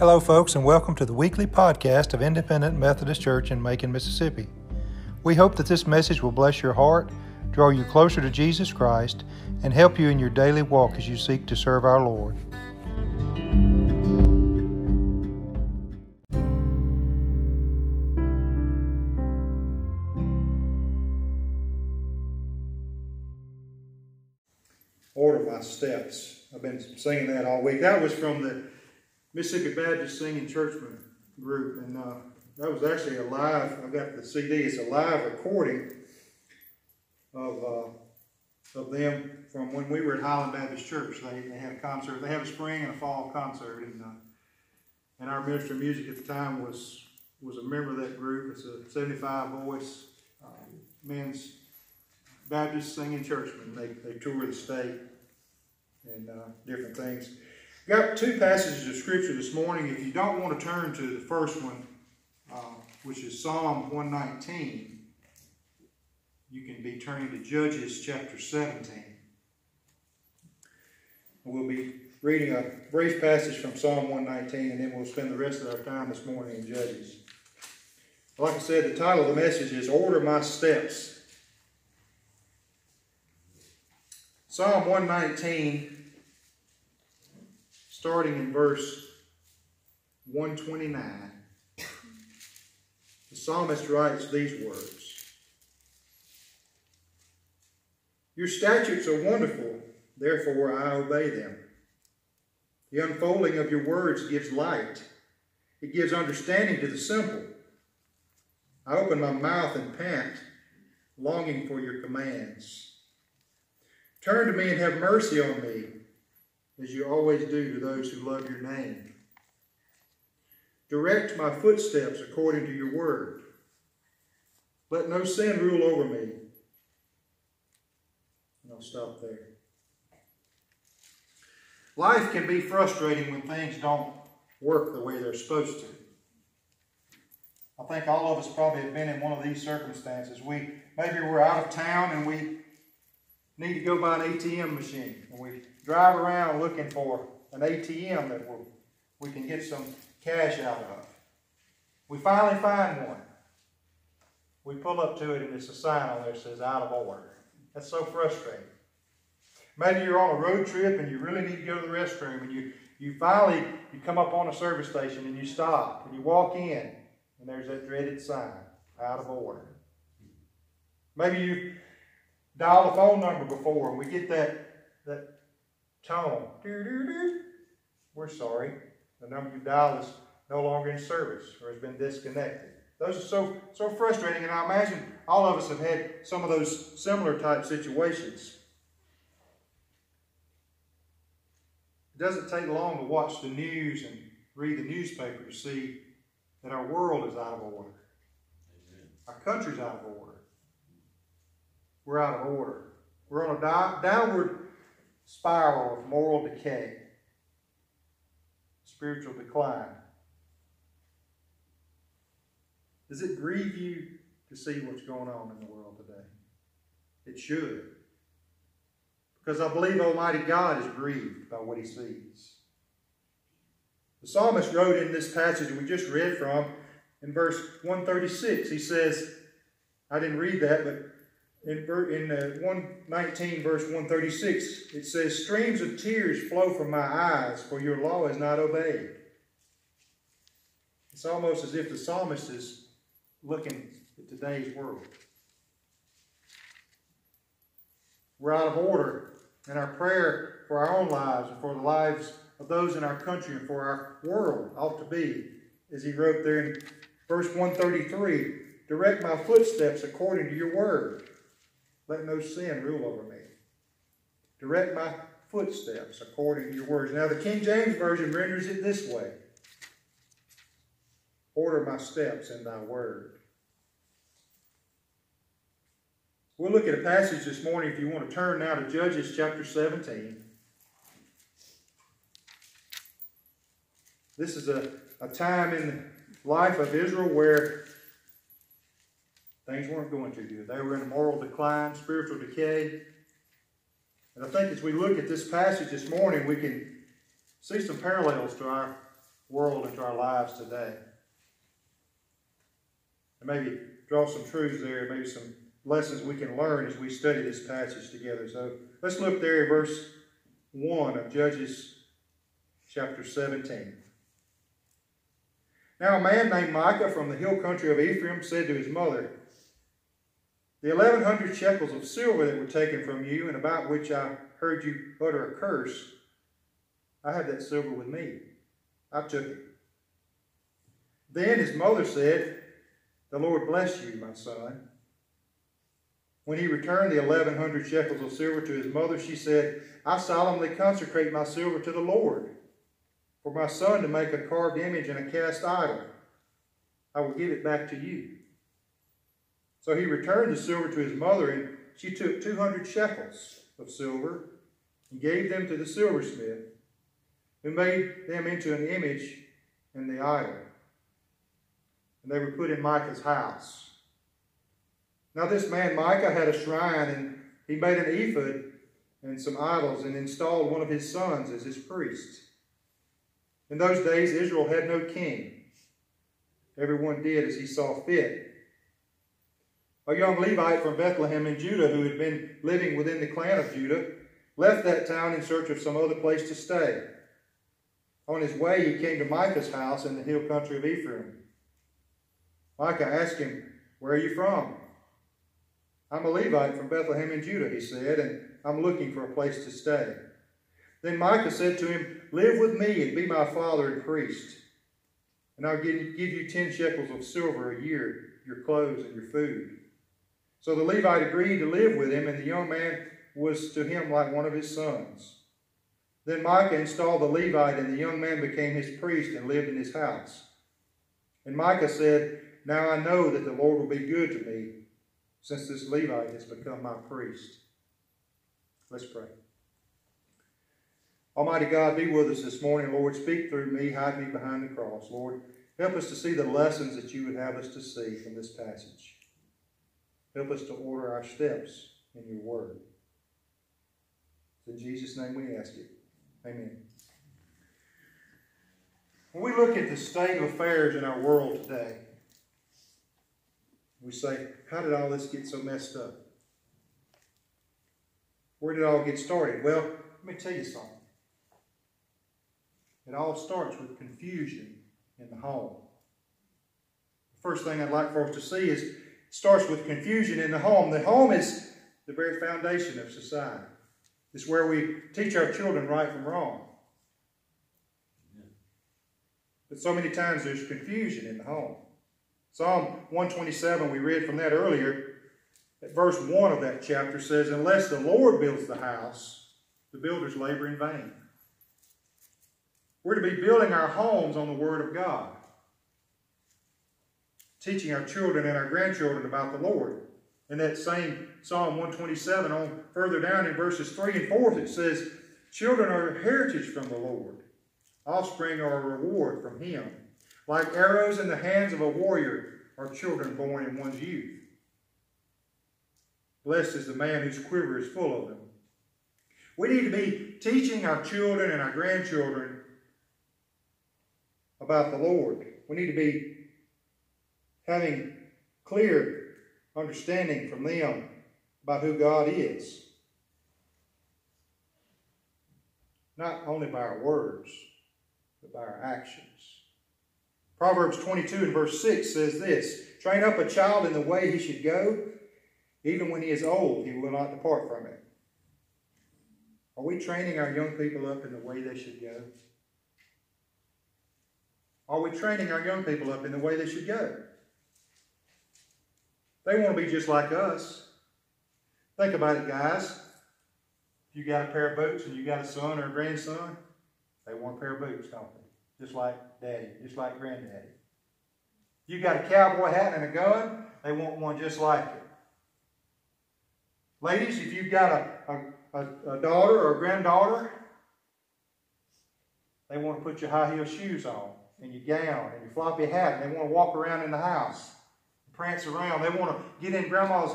Hello, folks, and welcome to the weekly podcast of Independent Methodist Church in Macon, Mississippi. We hope that this message will bless your heart, draw you closer to Jesus Christ, and help you in your daily walk as you seek to serve our Lord. Order my steps. I've been singing that all week. That was from the Mississippi Baptist Singing Churchman group, and uh, that was actually a live. I've got the CD. It's a live recording of uh, of them from when we were at Highland Baptist Church. They, they had a concert. They have a spring and a fall concert, and uh, and our minister of music at the time was was a member of that group. It's a 75 voice um, men's Baptist singing churchman. They they tour the state and uh, different things. Got two passages of scripture this morning. If you don't want to turn to the first one, uh, which is Psalm 119, you can be turning to Judges chapter 17. We'll be reading a brief passage from Psalm 119, and then we'll spend the rest of our time this morning in Judges. Like I said, the title of the message is Order My Steps. Psalm 119 starting in verse 129, the psalmist writes these words Your statutes are wonderful, therefore I obey them. The unfolding of your words gives light, it gives understanding to the simple. I open my mouth and pant, longing for your commands. Turn to me and have mercy on me as you always do to those who love your name. Direct my footsteps according to your word. Let no sin rule over me. And I'll stop there. Life can be frustrating when things don't work the way they're supposed to. I think all of us probably have been in one of these circumstances. We maybe we're out of town and we need to go buy an ATM machine. And we drive around looking for an ATM that we we can get some cash out of. We finally find one. We pull up to it and it's a sign on there that says out of order. That's so frustrating. Maybe you're on a road trip and you really need to go to the restroom and you, you finally you come up on a service station and you stop and you walk in and there's that dreaded sign, out of order. Maybe you dial a phone number before and we get that, that tone. We're sorry. The number you dialed is no longer in service or has been disconnected. Those are so, so frustrating, and I imagine all of us have had some of those similar type situations. It doesn't take long to watch the news and read the newspaper to see that our world is out of order. Amen. Our country's out of order we're out of order. We're on a downward spiral of moral decay, spiritual decline. Does it grieve you to see what's going on in the world today? It should. Because I believe Almighty God is grieved by what he sees. The psalmist wrote in this passage we just read from, in verse 136, he says, I didn't read that, but in, in uh, 119, verse 136, it says, Streams of tears flow from my eyes, for your law is not obeyed. It's almost as if the psalmist is looking at today's world. We're out of order, and our prayer for our own lives and for the lives of those in our country and for our world ought to be, as he wrote there in verse 133, direct my footsteps according to your word. Let no sin rule over me. Direct my footsteps according to your words. Now, the King James Version renders it this way Order my steps in thy word. We'll look at a passage this morning if you want to turn now to Judges chapter 17. This is a, a time in the life of Israel where Things weren't going too good. They were in a moral decline, spiritual decay. And I think as we look at this passage this morning, we can see some parallels to our world and to our lives today. And maybe draw some truths there, maybe some lessons we can learn as we study this passage together. So let's look there at verse 1 of Judges chapter 17. Now a man named Micah from the hill country of Ephraim said to his mother, The eleven hundred shekels of silver that were taken from you, and about which I heard you utter a curse, I have that silver with me. I took it. Then his mother said, The Lord bless you, my son. When he returned the eleven hundred shekels of silver to his mother, she said, I solemnly consecrate my silver to the Lord. For my son to make a carved image and a cast idol, I will give it back to you. So he returned the silver to his mother, and she took two hundred shekels of silver and gave them to the silversmith, who made them into an image and the idol. And they were put in Micah's house. Now this man Micah had a shrine, and he made an ephod and some idols, and installed one of his sons as his priest. In those days, Israel had no king. Everyone did as he saw fit. A young Levite from Bethlehem in Judah, who had been living within the clan of Judah, left that town in search of some other place to stay. On his way, he came to Micah's house in the hill country of Ephraim. Micah asked him, Where are you from? I'm a Levite from Bethlehem in Judah, he said, and I'm looking for a place to stay. Then Micah said to him, Live with me and be my father and priest. And I'll give you ten shekels of silver a year, your clothes and your food. So the Levite agreed to live with him, and the young man was to him like one of his sons. Then Micah installed the Levite, and the young man became his priest and lived in his house. And Micah said, Now I know that the Lord will be good to me, since this Levite has become my priest. Let's pray. Almighty God, be with us this morning. Lord, speak through me, hide me behind the cross. Lord, help us to see the lessons that you would have us to see from this passage. Help us to order our steps in your word. In Jesus' name we ask it. Amen. When we look at the state of affairs in our world today, we say, how did all this get so messed up? Where did it all get started? Well, let me tell you something. It all starts with confusion in the home. The first thing I'd like for us to see is starts with confusion in the home. The home is the very foundation of society. It's where we teach our children right from wrong. But so many times there's confusion in the home. Psalm 127, we read from that earlier, at verse 1 of that chapter says, Unless the Lord builds the house, the builders labor in vain. We're to be building our homes on the Word of God, teaching our children and our grandchildren about the Lord. In that same Psalm 127, on further down in verses 3 and 4, it says, Children are a heritage from the Lord, offspring are a reward from Him. Like arrows in the hands of a warrior are children born in one's youth. Blessed is the man whose quiver is full of them. We need to be teaching our children and our grandchildren about the Lord. We need to be having clear understanding from them about who God is. Not only by our words, but by our actions. Proverbs 22 and verse 6 says this Train up a child in the way he should go, even when he is old, he will not depart from it. Are we training our young people up in the way they should go? Are we training our young people up in the way they should go? They want to be just like us. Think about it, guys. If you got a pair of boots and you got a son or a grandson, they want a pair of boots, don't they? Just like daddy, just like granddaddy. You got a cowboy hat and a gun, they want one just like it. Ladies, if you've got a, a, a daughter or a granddaughter, they want to put your high heel shoes on and your gown and your floppy hat, and they want to walk around in the house, prance around. They want to get in grandma's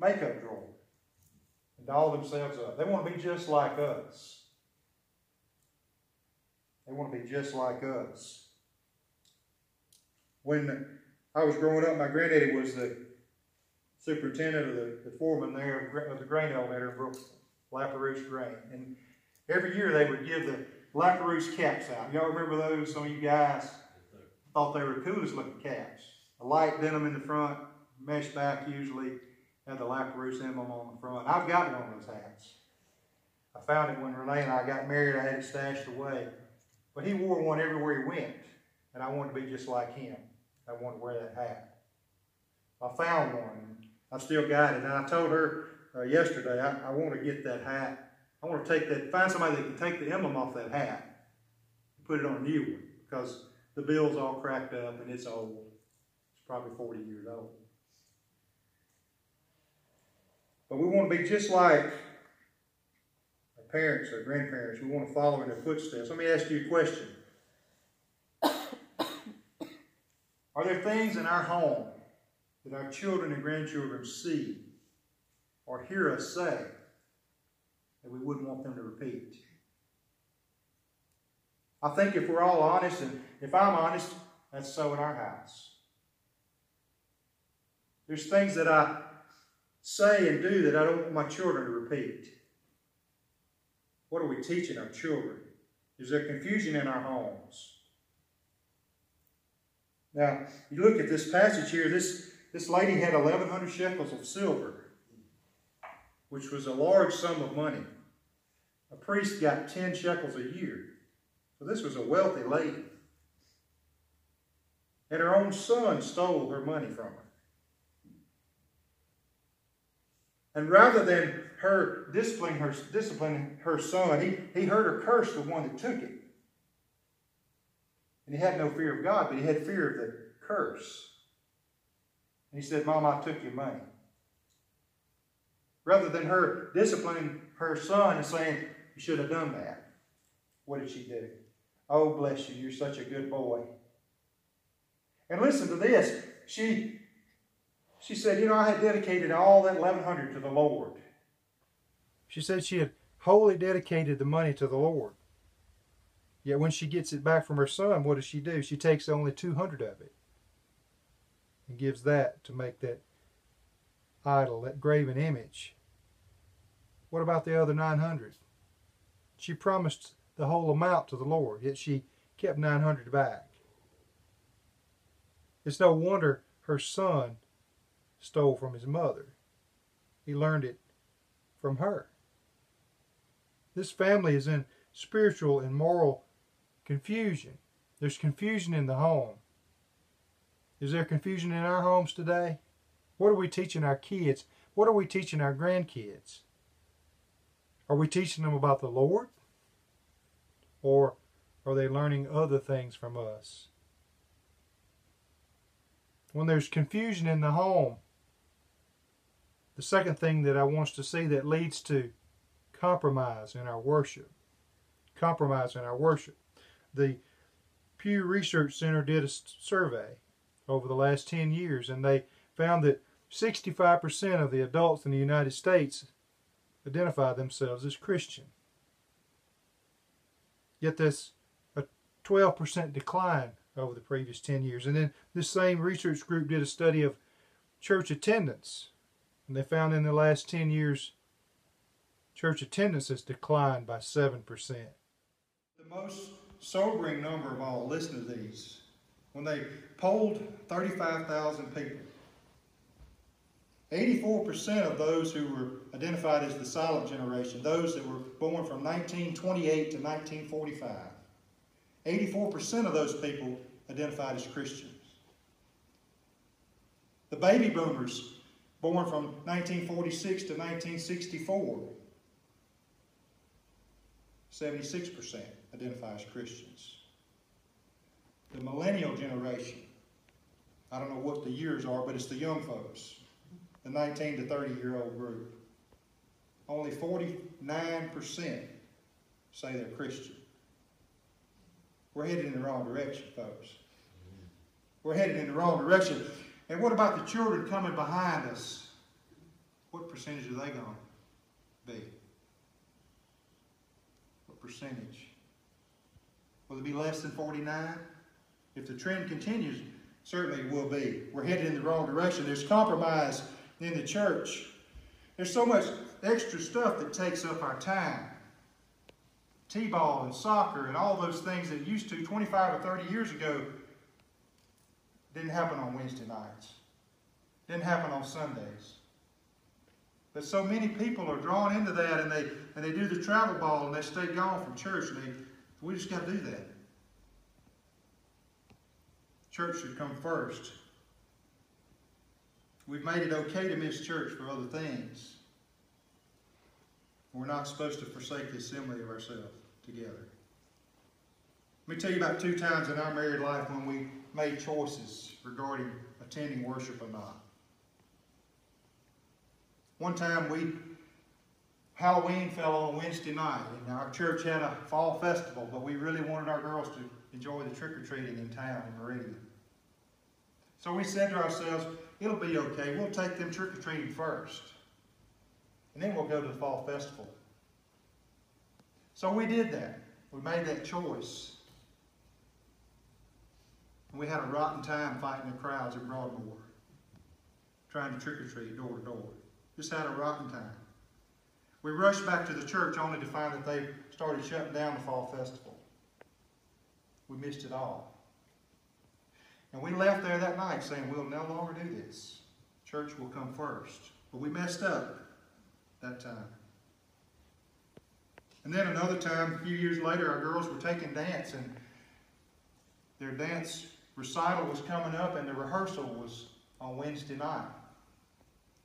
makeup drawer and doll themselves up. They want to be just like us. They want to be just like us. When I was growing up, my granddaddy was the superintendent of the, the foreman there of the grain elevator in Brooklyn, Grain. And every year they would give the Lapperouse caps out. Y'all remember those? Some of you guys thought they were the coolest looking caps. A light denim in the front, mesh back usually, had the Lapperouse emblem on the front. I've got one of those hats. I found it when Renee and I got married. I had it stashed away. But he wore one everywhere he went. And I wanted to be just like him. I wanted to wear that hat. I found one. I still got it. And I told her uh, yesterday, I, I want to get that hat. I want to take that, find somebody that can take the emblem off that hat and put it on a new one because the bill's all cracked up and it's old. Probably 40 years old. But we want to be just like our parents, our grandparents. We want to follow in their footsteps. Let me ask you a question. Are there things in our home that our children and grandchildren see or hear us say that we wouldn't want them to repeat? I think if we're all honest, and if I'm honest, that's so in our house. There's things that I say and do that I don't want my children to repeat. What are we teaching our children? Is there confusion in our homes? Now, you look at this passage here, this, this lady had 1,100 shekels of silver, which was a large sum of money. A priest got 10 shekels a year. So this was a wealthy lady. And her own son stole her money from her. And rather than her disciplining her, disciplining her son, he, he heard her curse the one that took it. And he had no fear of God, but he had fear of the curse. And he said, Mom, I took your money. Rather than her disciplining her son and saying, You should have done that, what did she do? Oh, bless you, you're such a good boy. And listen to this. She, she said, You know, I had dedicated all that 1100 to the Lord. She said she had wholly dedicated the money to the Lord. Yet when she gets it back from her son, what does she do? She takes only 200 of it and gives that to make that idol, that graven image. What about the other 900? She promised the whole amount to the Lord, yet she kept 900 back. It's no wonder her son stole from his mother. He learned it from her. This family is in spiritual and moral Confusion. There's confusion in the home. Is there confusion in our homes today? What are we teaching our kids? What are we teaching our grandkids? Are we teaching them about the Lord? Or are they learning other things from us? When there's confusion in the home, the second thing that I want us to see that leads to compromise in our worship. Compromise in our worship the Pew Research Center did a survey over the last 10 years, and they found that 65% of the adults in the United States identify themselves as Christian. Yet that's a 12% decline over the previous 10 years. And then this same research group did a study of church attendance, and they found in the last 10 years church attendance has declined by 7%. The most sobering number of all. Listen to these. When they polled 35,000 people, 84% of those who were identified as the silent generation, those that were born from 1928 to 1945, 84% of those people identified as Christians. The baby boomers, born from 1946 to 1964, 76% identify as Christians. The millennial generation, I don't know what the years are, but it's the young folks, the 19 to 30 year old group. Only 49% say they're Christian. We're headed in the wrong direction, folks. We're headed in the wrong direction. And what about the children coming behind us? What percentage are they going to be? What percentage? Will it be less than 49? If the trend continues, certainly it will be. We're headed in the wrong direction. There's compromise in the church. There's so much extra stuff that takes up our time. T-ball and soccer and all those things that used to 25 or 30 years ago didn't happen on Wednesday nights. Didn't happen on Sundays. But so many people are drawn into that and they and they do the travel ball and they stay gone from church and they we just got to do that. Church should come first. We've made it okay to miss church for other things. We're not supposed to forsake the assembly of ourselves together. Let me tell you about two times in our married life when we made choices regarding attending worship or not. One time we, Halloween fell on Wednesday night, and our church had a fall festival, but we really wanted our girls to enjoy the trick-or-treating in town in Meridian. So we said to ourselves, it'll be okay. We'll take them trick-or-treating first. And then we'll go to the fall festival. So we did that. We made that choice. And we had a rotten time fighting the crowds at Broadmoor, trying to trick-or-treat door to door. Just had a rotten time. We rushed back to the church only to find that they started shutting down the fall festival. We missed it all. And we left there that night saying, we'll no longer do this. Church will come first. But we messed up that time. And then another time, a few years later, our girls were taking dance, and their dance recital was coming up, and the rehearsal was on Wednesday night.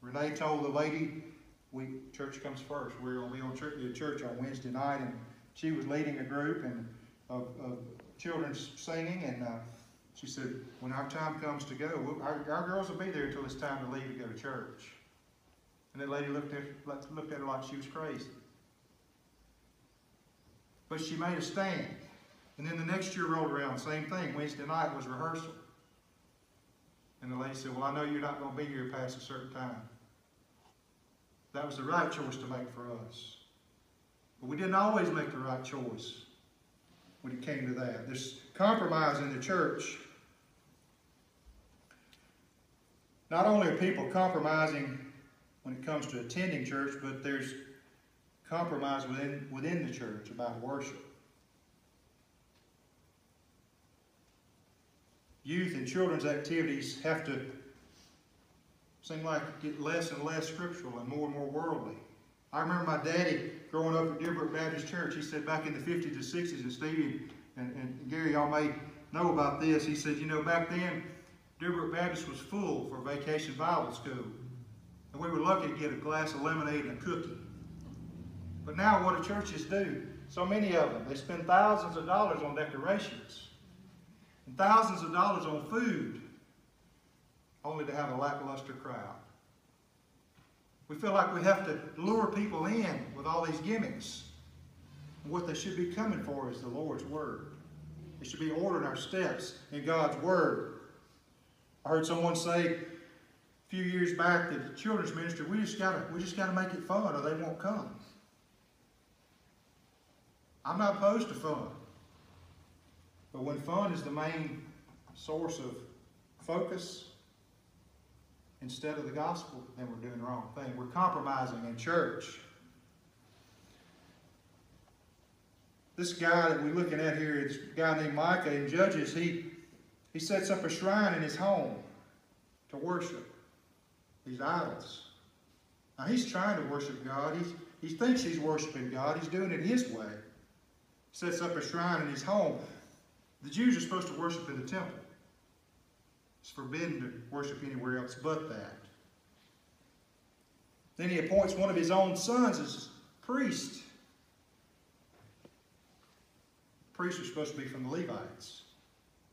Renee told the lady, "We church comes first. We're going to be on church, church on Wednesday night," and she was leading a group and of, of children singing, and uh, she said, "When our time comes to go, we'll, our, our girls will be there until it's time to leave to go to church." And that lady looked at, looked at her like she was crazy. But she made a stand. And then the next year rolled around, same thing. Wednesday night was rehearsal. And the lady said, Well, I know you're not going to be here past a certain time. That was the right choice to make for us. But we didn't always make the right choice when it came to that. There's compromise in the church. Not only are people compromising when it comes to attending church, but there's compromise within, within the church about worship. Youth and children's activities have to seem like get less and less scriptural and more and more worldly. I remember my daddy growing up at Deerbrook Baptist Church. He said back in the 50s and 60s, and Stevie and, and Gary, y'all may know about this. He said, you know, back then, Deerbrook Baptist was full for vacation Bible school. And we were lucky to get a glass of lemonade and a cookie. But now what do churches do? So many of them, they spend thousands of dollars on decorations and thousands of dollars on food only to have a lackluster crowd. We feel like we have to lure people in with all these gimmicks. What they should be coming for is the Lord's Word. They should be ordering our steps in God's Word. I heard someone say, a few years back that the children's ministry, we just gotta we just gotta make it fun or they won't come. I'm not opposed to fun. But when fun is the main source of focus instead of the gospel, then we're doing the wrong thing. We're compromising in church. This guy that we're looking at here, this guy named Micah in Judges, he, he sets up a shrine in his home to worship these idols. Now he's trying to worship God. He's, he thinks he's worshiping God. He's doing it his way. Sets up a shrine in his home. The Jews are supposed to worship in the temple. It's forbidden to worship anywhere else but that. Then he appoints one of his own sons as priest. Priests are supposed to be from the Levites.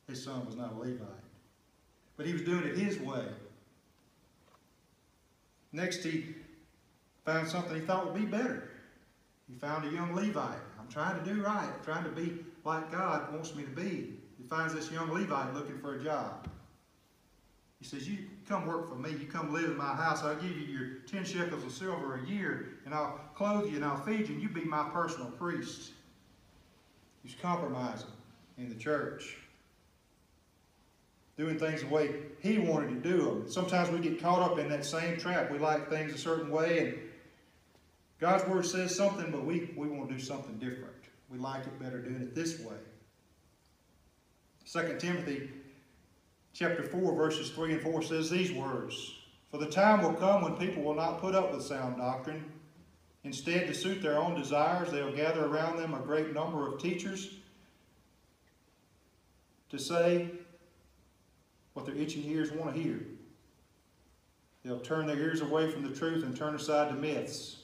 His son was not a Levite. But he was doing it his way. Next, he found something he thought would be better. He found a young Levite. I'm trying to do right. I'm trying to be like God wants me to be. He finds this young Levite looking for a job. He says, you come work for me. You come live in my house. I'll give you your 10 shekels of silver a year, and I'll clothe you, and I'll feed you, and you be my personal priest. He's compromising. in the church. Doing things the way He wanted to do them. Sometimes we get caught up in that same trap. We like things a certain way, and God's Word says something, but we, we want to do something different. We like it better doing it this way. 2 Timothy chapter 4, verses 3 and 4 says these words For the time will come when people will not put up with sound doctrine. Instead, to suit their own desires, they will gather around them a great number of teachers to say what their itching ears want to hear. They'll turn their ears away from the truth and turn aside to myths.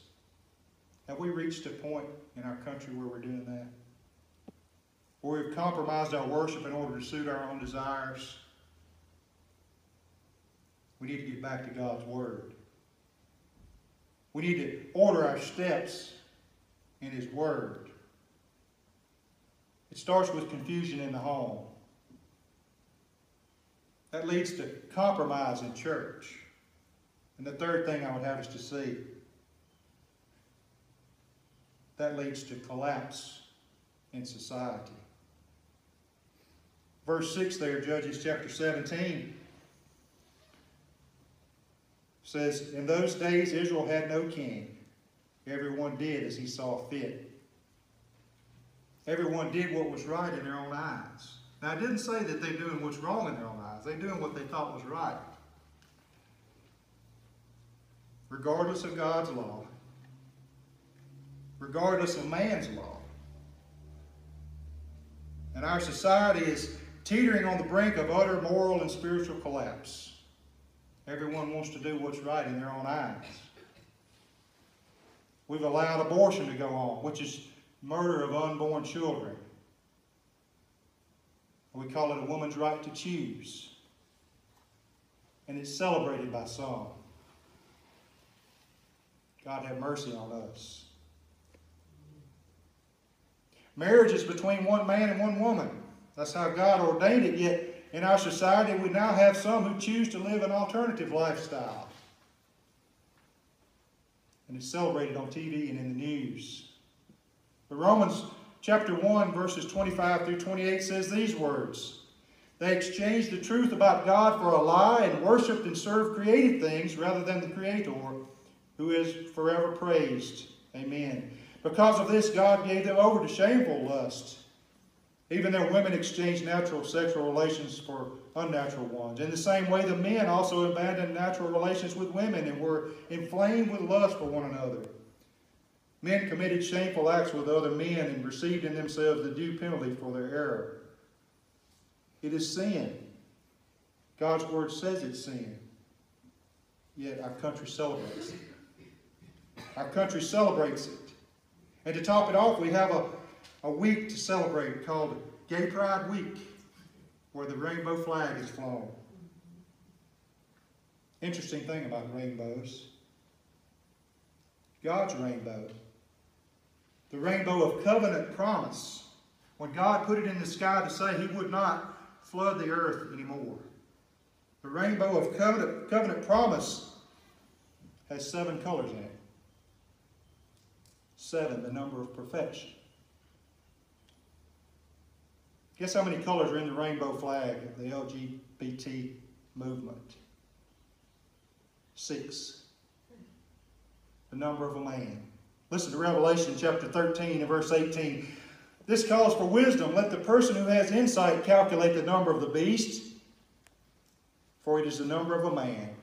Have we reached a point in our country where we're doing that? Where we've compromised our worship in order to suit our own desires? We need to get back to God's Word. We need to order our steps in His Word. It starts with confusion in the home. That leads to compromise in church. And the third thing I would have us to see that leads to collapse in society. Verse 6 there, Judges chapter 17, says, In those days Israel had no king. Everyone did as he saw fit. Everyone did what was right in their own eyes. Now, I didn't say that they're doing what's wrong in their own eyes. They're doing what they thought was right. Regardless of God's law, regardless of man's law. And our society is teetering on the brink of utter moral and spiritual collapse. Everyone wants to do what's right in their own eyes. We've allowed abortion to go on, which is murder of unborn children. We call it a woman's right to choose. And it's celebrated by some. God have mercy on us. Marriage is between one man and one woman. That's how God ordained it. Yet in our society, we now have some who choose to live an alternative lifestyle. And it's celebrated on TV and in the news. But Romans chapter 1, verses 25 through 28 says these words They exchanged the truth about God for a lie and worshiped and served created things rather than the Creator, who is forever praised. Amen. Because of this, God gave them over to shameful lust. Even their women exchanged natural sexual relations for unnatural ones. In the same way, the men also abandoned natural relations with women and were inflamed with lust for one another. Men committed shameful acts with other men and received in themselves the due penalty for their error. It is sin. God's word says it's sin. Yet our country celebrates it. Our country celebrates it. And to top it off, we have a, a week to celebrate called Gay Pride Week, where the rainbow flag is flown. Interesting thing about rainbows God's rainbow, the rainbow of covenant promise, when God put it in the sky to say He would not flood the earth anymore. The rainbow of covenant, covenant promise has seven colors in it. Seven, the number of perfection. Guess how many colors are in the rainbow flag of the LGBT movement? Six. The number of a man. Listen to Revelation chapter 13 and verse 18. This calls for wisdom. Let the person who has insight calculate the number of the beast, for it is the number of a man.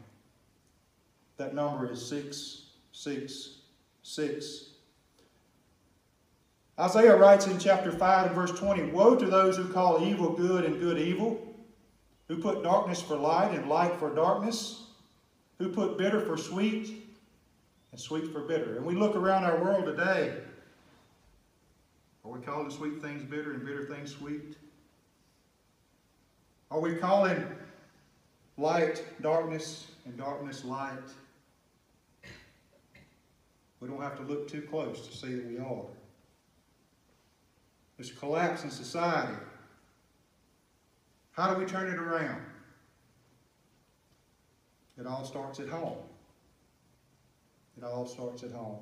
That number is 666. Isaiah writes in chapter 5 and verse 20 Woe to those who call evil good and good evil, who put darkness for light and light for darkness, who put bitter for sweet and sweet for bitter. And we look around our world today. Are we calling sweet things bitter and bitter things sweet? Are we calling light darkness and darkness light? We don't have to look too close to see that we are. There's collapse in society. How do we turn it around? It all starts at home. It all starts at home.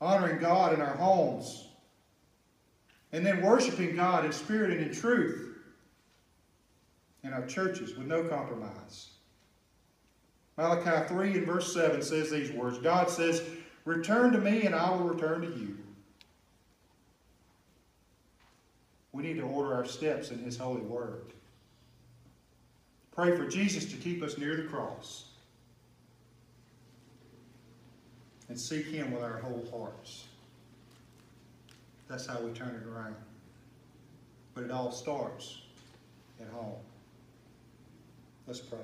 Honoring God in our homes. And then worshiping God in spirit and in truth in our churches with no compromise. Malachi 3 and verse 7 says these words God says, Return to me, and I will return to you. We need to order our steps in His holy word. Pray for Jesus to keep us near the cross. And seek Him with our whole hearts. That's how we turn it around. But it all starts at home. Let's pray.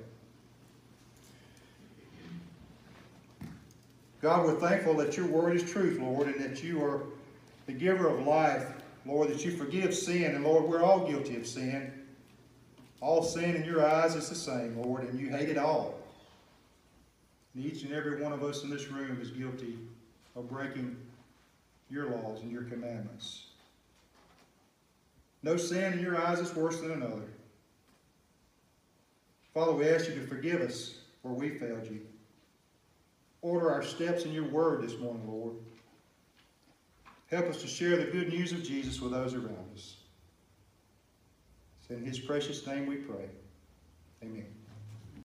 God, we're thankful that your word is truth, Lord, and that you are the giver of life, Lord, that you forgive sin. And Lord, we're all guilty of sin. All sin in your eyes is the same, Lord, and you hate it all. And each and every one of us in this room is guilty of breaking your laws and your commandments. No sin in your eyes is worse than another. Father, we ask you to forgive us where we failed you. Order our steps in your word this morning, Lord. Help us to share the good news of Jesus with those around us. It's in his precious name we pray. Amen.